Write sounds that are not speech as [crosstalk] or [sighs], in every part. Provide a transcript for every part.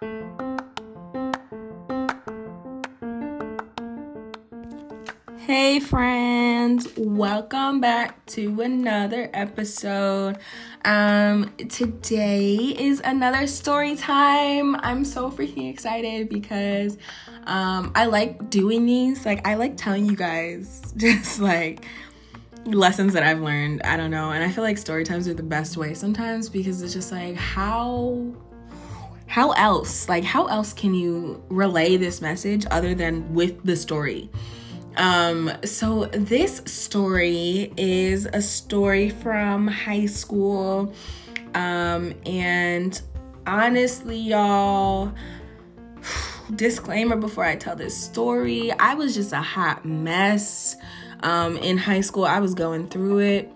Hey, friends, welcome back to another episode. Um, today is another story time. I'm so freaking excited because um, I like doing these. Like, I like telling you guys [laughs] just like lessons that I've learned. I don't know, and I feel like story times are the best way sometimes because it's just like how how else like how else can you relay this message other than with the story um, so this story is a story from high school. Um, and honestly, y'all, [sighs] disclaimer before I tell this story, I was just a hot mess. Um, in high school, I was going through it.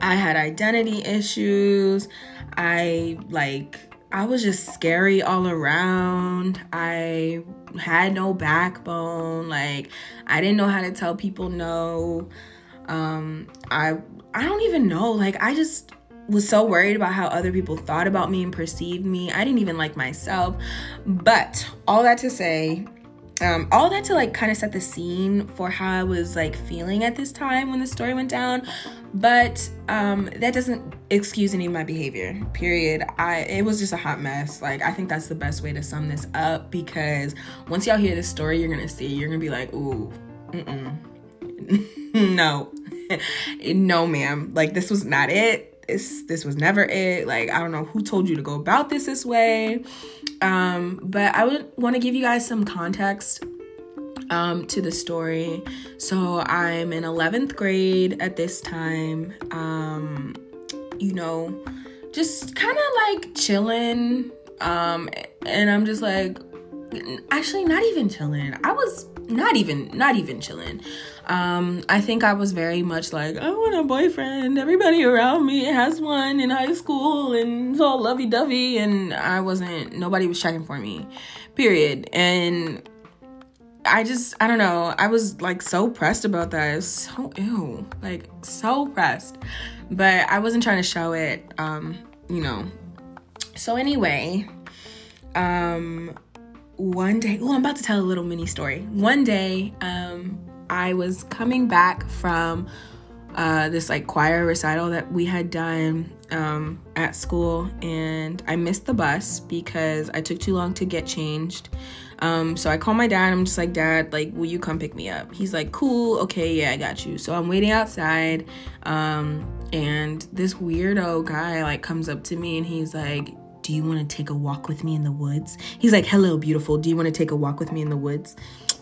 I had identity issues. I like I was just scary all around. I had no backbone. Like I didn't know how to tell people no. Um I I don't even know. Like I just was so worried about how other people thought about me and perceived me. I didn't even like myself. But all that to say, um, all that to like kind of set the scene for how I was like feeling at this time when the story went down. But um, that doesn't excuse any of my behavior. Period. I it was just a hot mess. Like I think that's the best way to sum this up because once y'all hear this story, you're gonna see you're gonna be like, ooh, [laughs] no, [laughs] no, ma'am. Like this was not it this this was never it. Like i don't know who told you to go about this this way. Um but i would want to give you guys some context um to the story. So i'm in 11th grade at this time. Um you know just kind of like chilling. Um and i'm just like actually not even chilling. I was not even not even chilling um i think i was very much like i want a boyfriend. Everybody around me has one in high school and it's all lovey-dovey and i wasn't nobody was checking for me period. And i just i don't know i was like so pressed about that. So ew like so pressed. But i wasn't trying to show it um you know. So anyway um one day, oh, I'm about to tell a little mini story. One day, um, I was coming back from uh, this like choir recital that we had done um, at school, and I missed the bus because I took too long to get changed. Um, so I call my dad. I'm just like, Dad, like, will you come pick me up? He's like, Cool, okay, yeah, I got you. So I'm waiting outside, um, and this weirdo guy like comes up to me and he's like, do you want to take a walk with me in the woods? He's like, Hello, beautiful. Do you want to take a walk with me in the woods?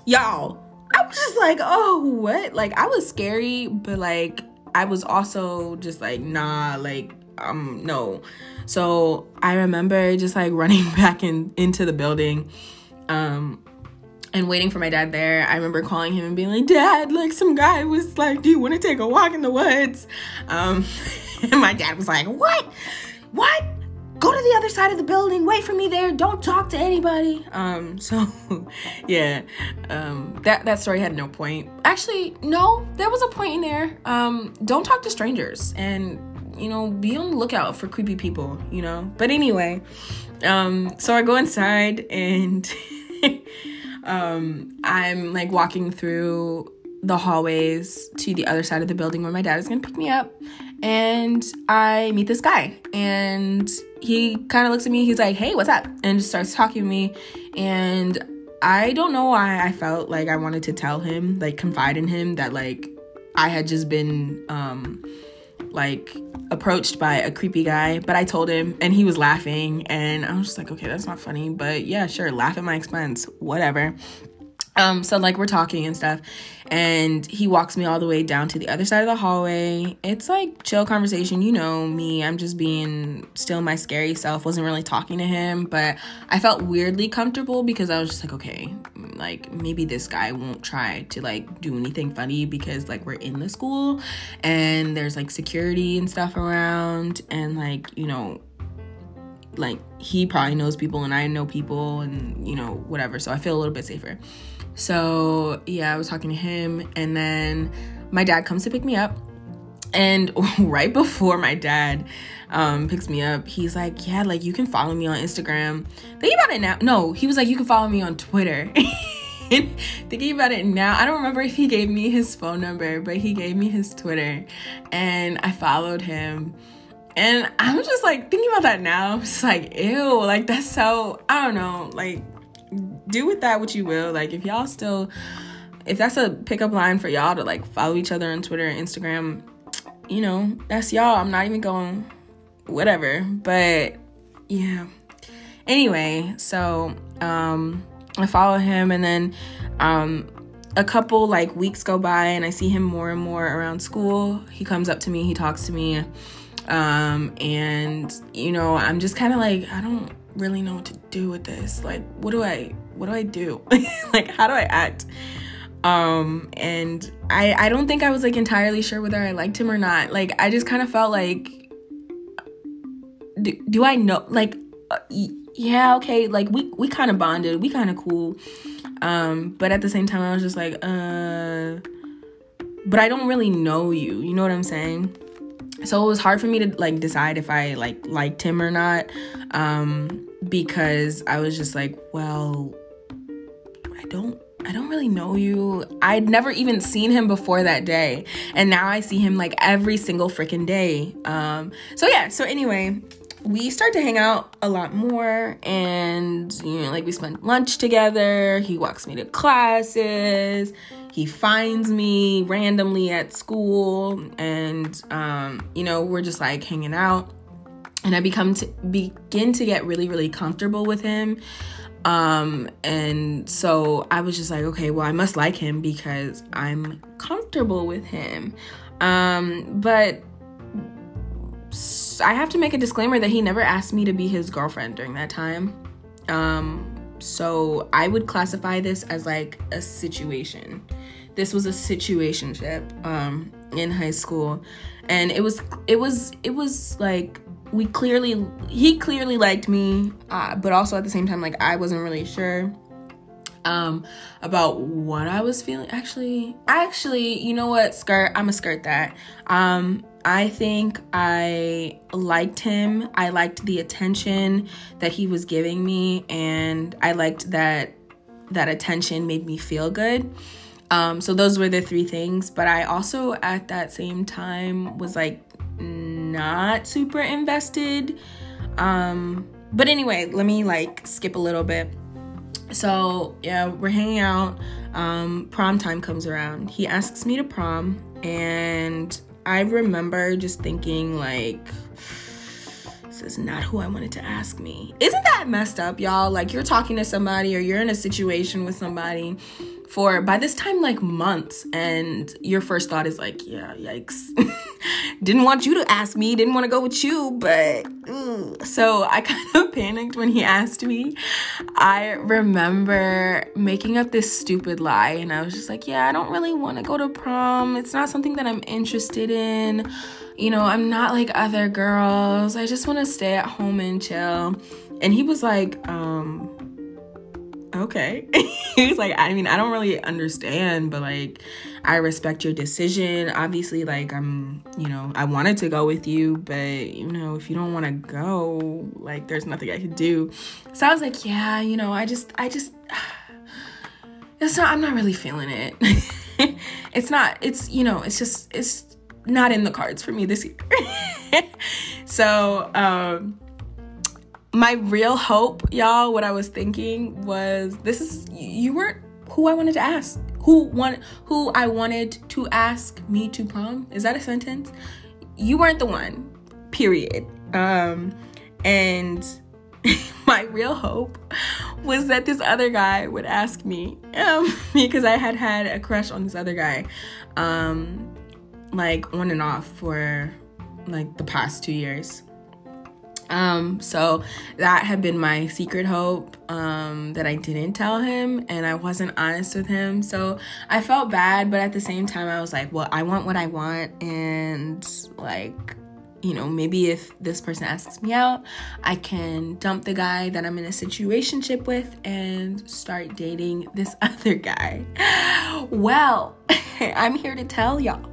Y'all, I was just like, Oh, what? Like, I was scary, but like, I was also just like, Nah, like, um, no. So I remember just like [laughs] running back in into the building. Um, and waiting for my dad there. I remember calling him and being like, Dad, like some guy was like, Do you want to take a walk in the woods? Um, [laughs] and my dad was like, What? What? Go to the other side of the building. Wait for me there. Don't talk to anybody. Um so [laughs] yeah um that that story had no point. Actually no there was a point in there. Um don't talk to strangers and you know be on the lookout for creepy people you know? But anyway um so i go inside and [laughs] um i'm like walking through the hallways to the other side of the building where my dad is gonna pick me up and I meet this guy and he kind of looks at me he's like hey what's up? and just starts talking to me and I don't know why I felt like I wanted to tell him like confide in him that like I had just been um like approached by a creepy guy but I told him and he was laughing and I was just like okay that's not funny but yeah sure laugh at my expense whatever um, so like we're talking and stuff, and he walks me all the way down to the other side of the hallway. It's like chill conversation, you know me. I'm just being still my scary self. Wasn't really talking to him, but I felt weirdly comfortable because I was just like, okay, like maybe this guy won't try to like do anything funny because like we're in the school and there's like security and stuff around, and like you know like he probably knows people and I know people and you know whatever so I feel a little bit safer. So, yeah, I was talking to him, and then my dad comes to pick me up. and [laughs] right before my dad um, picks me up, he's like, Yeah, like you can follow me on Instagram. Think about it now. No, he was like, You can follow me on Twitter. [laughs] thinking about it now, I don't remember if he gave me his phone number, but he gave me his Twitter and I followed him. And I'm just like thinking about that now. I'm just like, ew, like that's so I don't know, like do with that what you will. Like if y'all still if that's a pickup line for y'all to like follow each other on Twitter and Instagram, you know, that's y'all. I'm not even going whatever. But yeah. Anyway, so um I follow him and then um a couple like weeks go by and I see him more and more around school. He comes up to me, he talks to me. Um and you know, I'm just kind of like I don't really know what to do with this. Like what do I what do I do? [laughs] like how do I act? Um and I I don't think I was like entirely sure whether I liked him or not. Like I just kind of felt like do, do I know like uh, yeah, okay, like we we kind of bonded, we kind of cool. Um, but at the same time, I was just like, uh, but I don't really know you. You know what I'm saying? So it was hard for me to like decide if I like liked him or not, um, because I was just like, well, don't I don't really know you. I'd never even seen him before that day. And now I see him like every single freaking day. Um so yeah, so anyway, we start to hang out a lot more and you know like we spend lunch together he walks me to classes he finds me randomly at school and um, you know we're just like hanging out and i become to begin to get really really comfortable with him um, and so i was just like okay well i must like him because i'm comfortable with him um, but I have to make a disclaimer that he never asked me to be his girlfriend during that time. Um, so I would classify this as like a situation. This was a situationship um, in high school, and it was it was it was like we clearly he clearly liked me, uh, but also at the same time like I wasn't really sure um about what I was feeling. Actually, actually, you know what? Skirt. I'm a skirt that. Um, I think I liked him. I liked the attention that he was giving me, and I liked that that attention made me feel good. Um, so those were the three things. But I also, at that same time, was like not super invested. Um, but anyway, let me like skip a little bit. So yeah, we're hanging out. Um, prom time comes around. He asks me to prom, and I remember just thinking like this is not who I wanted to ask me. Isn't that messed up, y'all? Like you're talking to somebody or you're in a situation with somebody for by this time like months and your first thought is like, yeah, yikes. [laughs] didn't want you to ask me, didn't want to go with you, but ugh. so I [laughs] kind of panicked when he asked me. I remember making up this stupid lie and I was just like, yeah, I don't really want to go to prom. It's not something that I'm interested in. You know, I'm not like other girls. I just want to stay at home and chill. And he was like, um, okay. [laughs] he was like, I mean, I don't really understand, but like, I respect your decision. Obviously, like, I'm, you know, I wanted to go with you, but, you know, if you don't want to go, like, there's nothing I could do. So I was like, yeah, you know, I just, I just, [sighs] it's not, I'm not really feeling it. [laughs] it's not, it's, you know, it's just, it's not in the cards for me this year. [laughs] so, um, my real hope, y'all, what I was thinking was this is you weren't who I wanted to ask. Who want who I wanted to ask me to prom? Is that a sentence? You weren't the one. Period. Um and [laughs] my real hope was that this other guy would ask me um [laughs] because I had had a crush on this other guy um like on and off for like the past 2 years. Um, so that had been my secret hope um, that I didn't tell him and I wasn't honest with him. So I felt bad, but at the same time, I was like, well, I want what I want. And like, you know, maybe if this person asks me out, I can dump the guy that I'm in a situationship with and start dating this [laughs] other guy. Well, [laughs] I'm here to tell y'all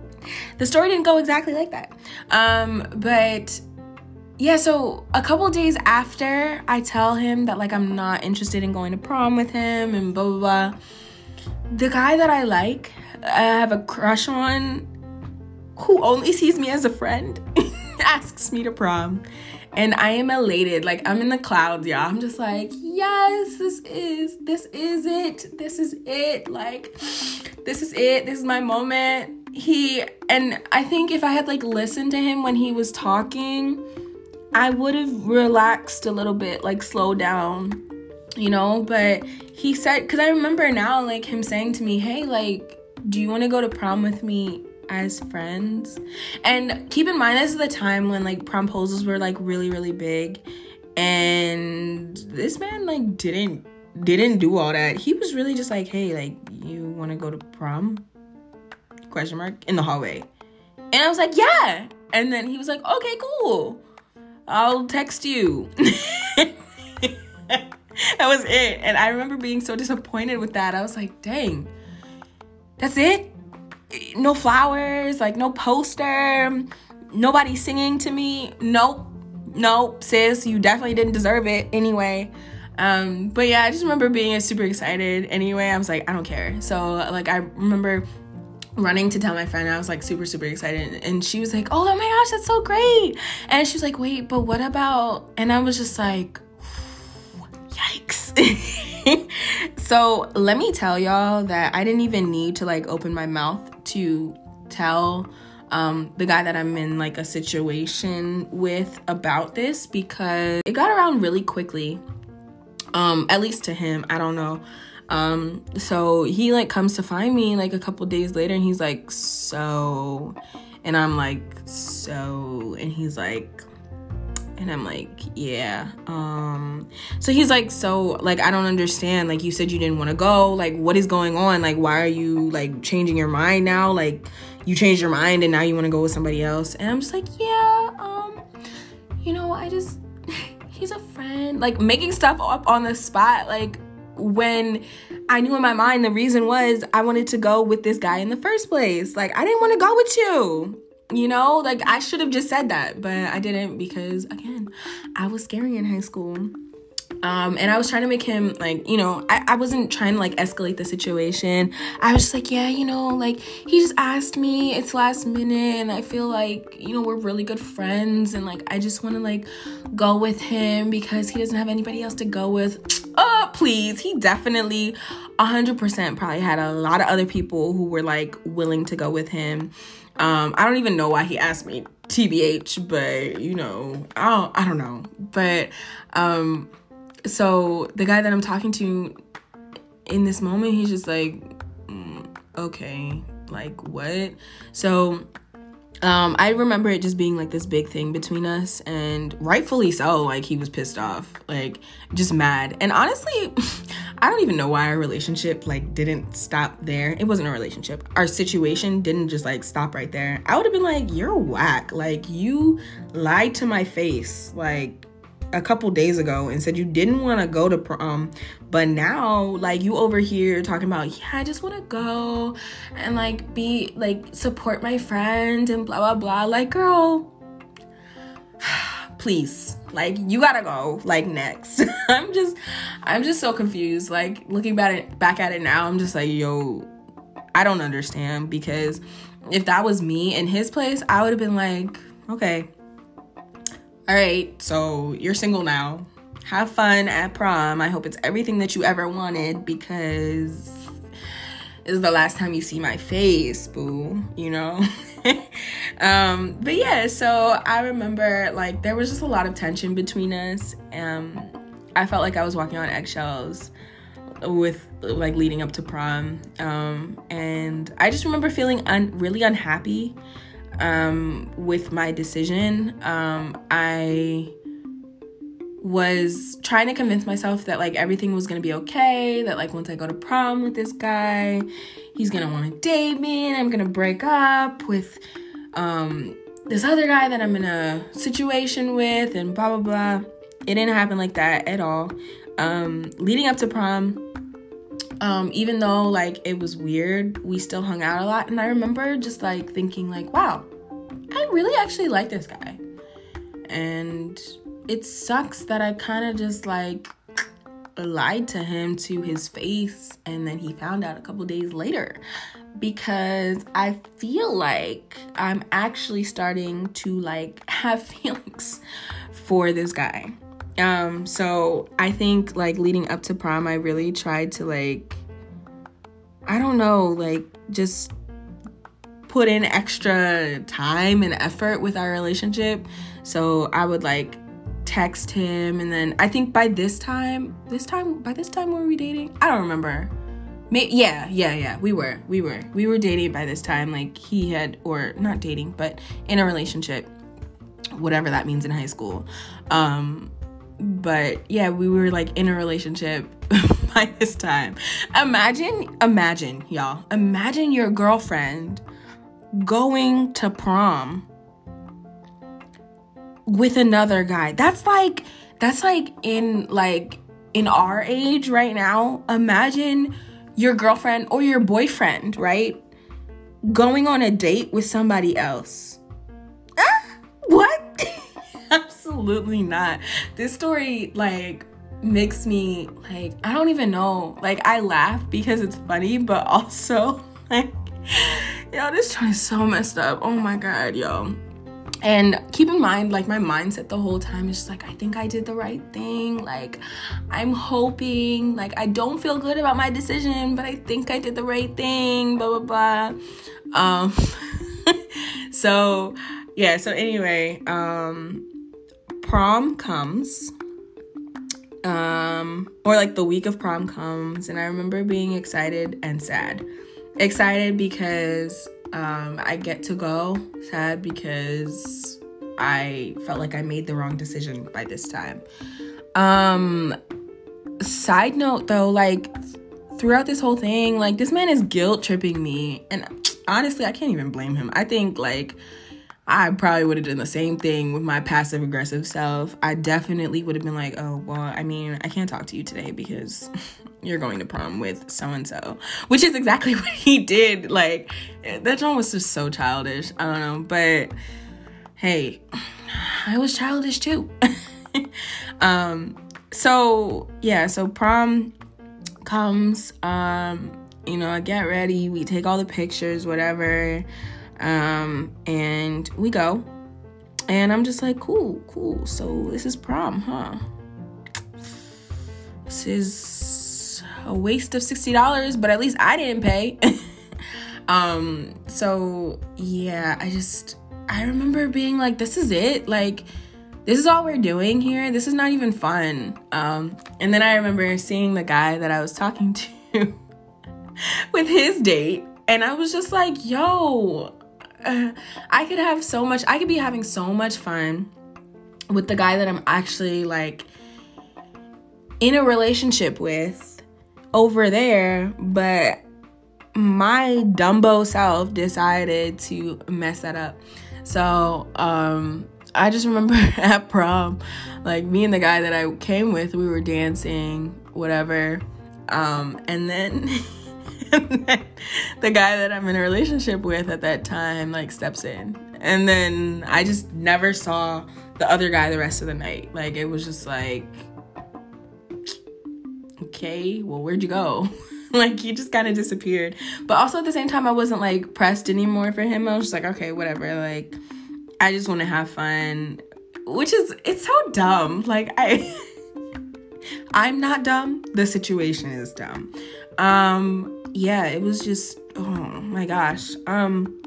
the story didn't go exactly like that. Um, but yeah, so a couple days after I tell him that like I'm not interested in going to prom with him and blah blah blah, the guy that I like, I have a crush on, who only sees me as a friend, [laughs] asks me to prom. And I am elated. Like I'm in the clouds, y'all. I'm just like, yes, this is this is it. This is it. Like this is it. This is my moment. He and I think if I had like listened to him when he was talking, I would have relaxed a little bit, like slowed down, you know. But he said, because I remember now, like him saying to me, hey, like, do you want to go to prom with me as friends? And keep in mind, this is the time when like promposals were like really, really big. And this man, like, didn't didn't do all that. He was really just like, hey, like, you want to go to prom? Question mark in the hallway. And I was like, yeah. And then he was like, okay, cool. I'll text you. [laughs] that was it. And I remember being so disappointed with that. I was like, dang, that's it? No flowers, like no poster, nobody singing to me. Nope. Nope, sis, you definitely didn't deserve it anyway. Um, but yeah, I just remember being super excited anyway. I was like, I don't care. So like I remember running to tell my friend I was like super super excited. And she was like oh, my gosh that's so great. And she was like wait but what about and I was just like yikes. [laughs] So let me tell y'all that I didn't even need to like open my mouth to tell um, the guy that I'm in like a situation with about this because it got around really quickly. Um at least to him I don't know um, so he like comes to find me like a couple days later and he's like, so, and I'm like, so, and he's like, and I'm like, yeah. Um, so he's like, so like I don't understand. Like you said you didn't want to go. Like what is going on? Like why are you like changing your mind now? Like you changed your mind and now you want to go with somebody else. And I'm just like, yeah, um, you know, I just [laughs] he's a friend. Like making stuff up on the spot. Like when I knew in my mind the reason was I wanted to go with this guy in the first place. Like, I didn't want to go with you. You know, like I should have just said that, but I didn't because again, I was scary in high school. Um, and I was trying to make him like, you know, I, I wasn't trying to like escalate the situation. I was just like, yeah, you know, like he just asked me, it's last minute, and I feel like, you know, we're really good friends, and like I just want to like go with him because he doesn't have anybody else to go with. Please. He definitely 100% probably had a lot of other people who were like willing to go with him. Um, I don't even know why he asked me TBH, but you know, I don't, I don't know. But um, so the guy that I'm talking to in this moment, he's just like, mm, okay, like what? So um, I remember it just being like this big thing between us, and rightfully so. Like he was pissed off, like just mad. And honestly, [laughs] I don't even know why our relationship like didn't stop there. It wasn't a relationship. Our situation didn't just like stop right there. I would have been like, "You're whack. Like you lied to my face. Like a couple days ago and said you didn't want to go to prom, um, but now like you over here talking about, yeah, I just want to go and like be like support my friend and blah blah blah. Like, girl, [sighs] please like you gotta go like next [laughs] i'm just i'm just so confused like looking back at back at it now i'm just like yo i don't understand because if that was me in his place i would have been like okay all right, so you're single now. Have fun at prom. I hope it's everything that you ever wanted because this is the last time you see my face, boo, you know? [laughs] um, but yeah, so I remember like there was just a lot of tension between us. Um, I felt like I was walking on eggshells with like leading up to prom. Um, and I just remember feeling un- really unhappy um, with my decision. Um, I was trying to convince myself that like everything was gonna be okay, that like once I go to prom with this guy, he's gonna wanna date me and I'm gonna break up with um, this other guy that I'm in a situation with and blah blah blah. It didn't happen like that at all. Um, leading up to prom, um, even though like it was weird, we still hung out a lot. And I remember just like thinking, like, wow, I really actually like this guy. And it sucks that I kind of just like lied to him to his face and then he found out a couple days later because I feel like I'm actually starting to like [laughs] have feelings for this guy. Um, so I think like leading up to prom, I really tried to like, I don't know, like just put in extra time and effort with our relationship. So I would like text him and then I think by this time, this time, by this time were we dating? I don't remember. May- yeah, yeah, yeah. We were, we were, we were dating by this time. Like he had, or not dating, but in a relationship, whatever that means in high school. Um, but yeah, we were like in a relationship [laughs] by this time. Imagine, imagine, y'all, imagine your girlfriend going to prom with another guy. That's like, that's like in like in our age right now. Imagine your girlfriend or your boyfriend, right? Going on a date with somebody else. Ah, what? [laughs] Absolutely not. This story, like, makes me, like, I don't even know. Like, I laugh because it's funny, but [laughs] also, like, yo, this story is so messed up. Oh my god, yo. And keep in mind, like, my mindset the whole time is just like, I think I did the right thing. Like, I'm hoping, like, I don't feel good about my decision, but I think I did the right thing, blah, blah, blah. Um, [laughs] so, yeah, so anyway, um, prom comes. Um, or like the week of prom comes, and I remember being excited and sad. Excited because um, I get to go, sad because I felt like I made the wrong decision by this time. Um, side note though, like throughout this whole thing, like this man is guilt tripping me, and honestly, I can't even blame him. I think like I probably would have done the same thing with my passive aggressive self. I definitely would have been like, oh, well, I mean, I can't talk to you today because [laughs] you're going to prom with so and so, which is exactly [laughs] what he did. Like, that one was just so childish. I don't know. But hey, [sighs] I was childish too. [laughs] um, so yeah, so prom comes, um, you know, I get ready, we take all the pictures, whatever. Um, and we go. And I'm just like, cool, cool. So this is prom, huh? This is a waste of $60, but at least I didn't pay. [laughs] um, so yeah, I just I remember being like, this is it. Like, this is all we're doing here. This is not even fun. Um, and then I remember seeing the guy that I was talking [laughs] to with his date. And I was just like, yo, [laughs] I could have so much, I could be having so much fun with the guy that I'm actually like in a relationship with over there, but my Dumbo self decided to mess that up. So, um, I just remember [laughs] at prom, like me and the guy that I came with, we were dancing, whatever. Um, and then [laughs] [laughs] the guy that I'm in a relationship with at that time like steps in. And then I just never saw the other guy the rest of the night. Like it was just like okay, well where'd you go? [laughs] like he just kind of disappeared. But also at the same time I wasn't like pressed anymore for him. I was just like, okay, whatever. Like I just want to have fun. Which is it's so dumb. Like I [laughs] I'm not dumb. The situation is dumb. Um yeah, it was just oh my gosh. Um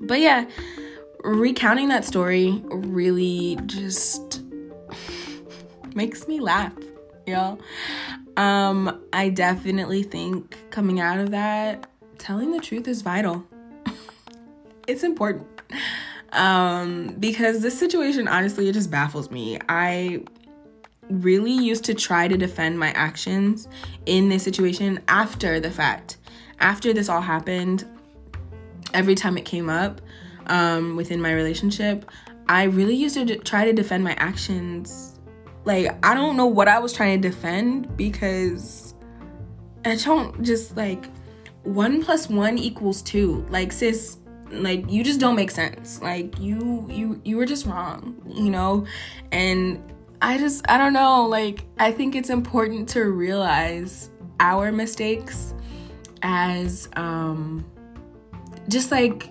but yeah, recounting that story really just [laughs] makes me laugh, y'all. Um I definitely think coming out of that, telling the truth is vital. [laughs] it's important. Um because this situation honestly it just baffles me. I really used to try to defend my actions in this situation after the fact. After this all happened, every time it came up um, within my relationship, I really used to d- try to defend my actions. Like, I don't know what I was trying to defend because I don't just like one plus one equals two. Like sis, like you just don't make sense. Like you you you were just wrong, you know? And I just I don't know, like I think it's important to realize our mistakes as um just like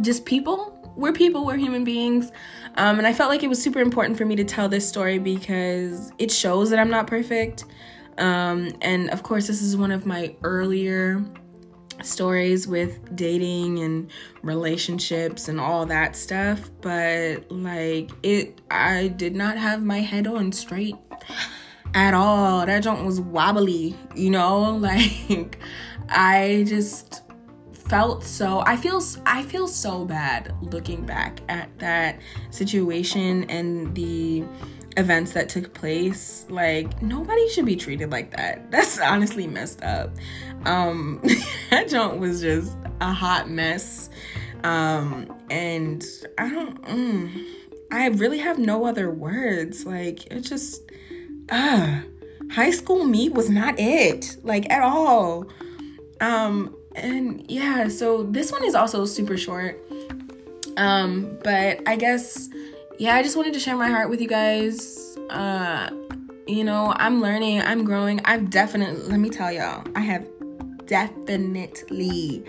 just people. We're people we're human beings. Um, and i felt like it was super important for me to tell this story because it shows that i'm not perfect. Um, and of course this is one of my earlier stories with dating and relationships and all that stuff but like it i did not have my head on straight at all. That joint was wobbly you know? [laughs] Like i just felt so I feel I feel so bad looking back at that situation and the events that took place like nobody should be treated like that. [laughs] That's honestly messed up. Um [laughs] that junk was just a hot mess. Um and i don't mm, i really have no other words. Like it just uh high school me was not it like at all. Um and yeah, so this one is also super short. Um, but I guess yeah, I just wanted to share my heart with you guys. Uh, you know, I'm learning, I'm growing. I've definitely let me tell y'all, I have definitely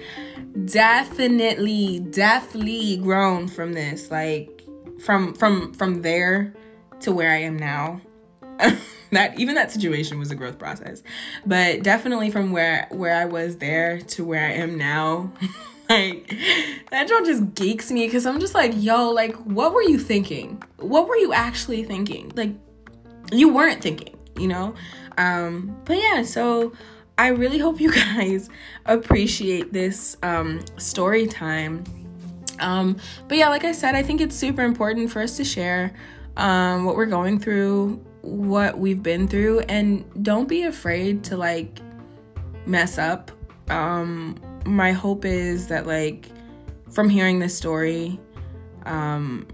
definitely definitely grown from this like from from from there to where I am now. [laughs] that even that situation was a growth process but definitely from where where i was there to where i am now [laughs] like that just geeks me because i'm just like yo like what were you thinking? What were you actually thinking? Like you weren't thinking you know? Um but yeah so i really hope you [laughs] guys appreciate this um story time. Um but yeah like i said i think it's super important for us to share um what we're going through what we've been through and don't be afraid to like mess up. Um my hope is that like from hearing this story um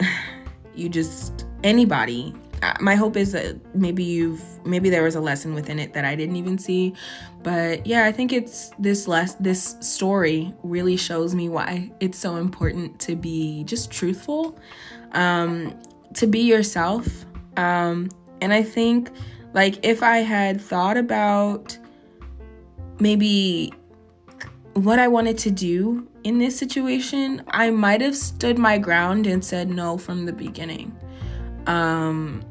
[laughs] you just anybody uh, my hope is that maybe you've maybe there was a lesson within it that I didn't even see. But yeah I think it's this less this story really shows me why it's so important to be just truthful um to be yourself. Um, and I think, like, if I had thought about maybe what I wanted to do in this situation, I might have stood my ground and said no from the beginning. Um,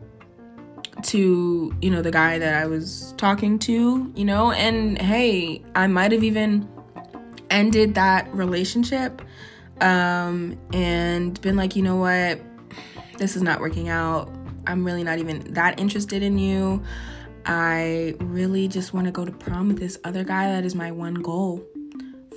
to, you know, the guy that I was talking to, you know, and hey, I might have even ended that relationship um, and been like, you know what, this is not working out. I'm really not even that interested in you. I really just want to go to prom with this other guy. That is my one goal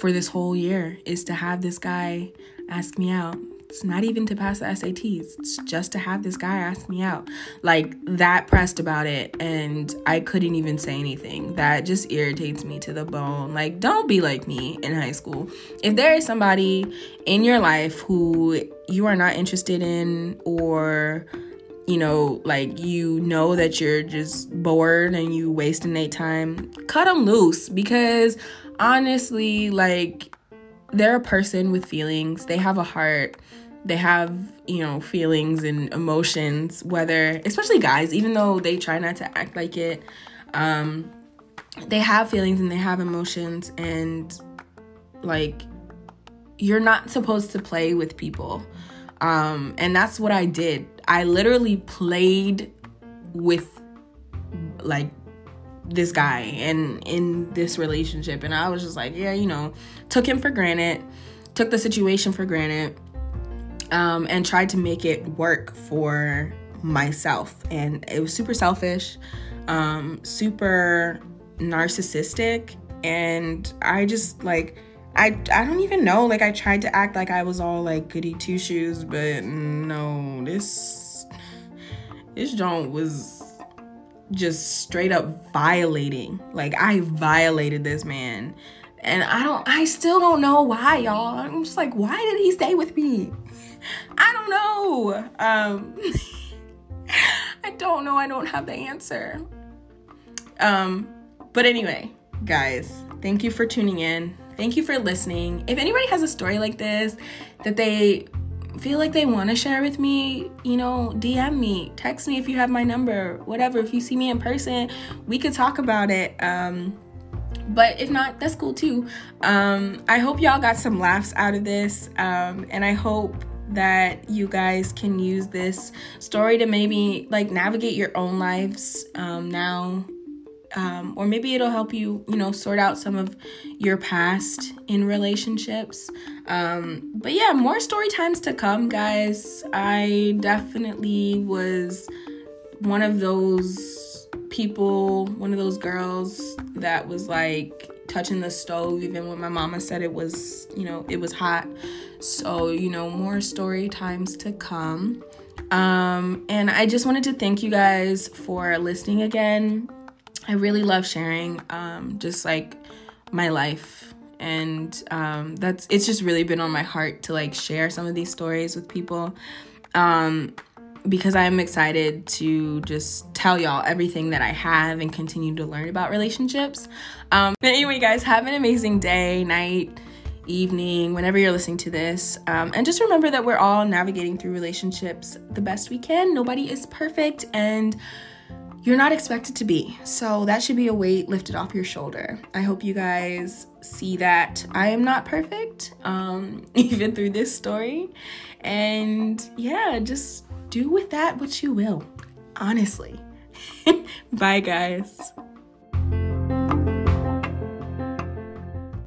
for this whole year is to have this guy ask me out. It's not even to pass the SATs. It's just to have this guy ask me out. Like that pressed about it and I couldn't even say anything. That just irritates me to the bone. Like don't be like me in high school. If there is somebody in your life who you are not interested in or you know, like you know that you're just bored and you wasting their time, cut them loose because honestly, like they're a person with feelings. They have a heart. They have, you know, feelings and emotions, whether, especially guys, even though they try not to act like it, um, they have feelings and they have emotions. And like, you're not supposed to play with people. Um, and that's what I did I literally played with like this guy and in this relationship and I was just like, yeah, you know, took him for granted, took the situation for granted, um, and tried to make it work for myself. And it was super selfish, um, super narcissistic, and I just like I I don't even know. Like I tried to act like I was all like goody two shoes, but no, this this joint was just straight up violating. Like I violated this man. And I don't I still don't know why, y'all. I'm just like, why did he stay with me? [laughs] I don't know. Um [laughs] I don't know. I don't have the answer. Um But anyway, guys, thank you for tuning in. Thank you for listening. If anybody has a story like this that they feel like they want to share with me, you know, DM me, text me if you have my number, whatever. If you see me in person, we could talk about it. Um, but if not, that's cool too. Um, I hope y'all got some laughs out of this, um, and I hope that you guys can use this story to maybe like navigate your own lives um, now um, or maybe it'll help you you know sort out some of your past in relationships. Um, but yeah more story times to come guys. I definitely was one of those people one of those girls that was like touching the stove even when my mama said it was you know it was hot. So you know more story times to come. Um and i just wanted to thank you guys for listening again I really love sharing um, just like my life and um, that's it's just really been on my heart to like share some of these stories with people um, because I'm excited to just tell y'all everything that I have and continue to learn about relationships. Um, but anyway, guys, have an amazing day, night, evening, whenever you're listening to this. Um, and just remember that we're all navigating through relationships the best we can. Nobody is perfect, and you're not expected to be. So that should be a weight lifted off your shoulder. I hope you guys see that I am not perfect, um, [laughs] even through this story. And yeah, just do with that what you will. Honestly. [laughs] Bye, guys.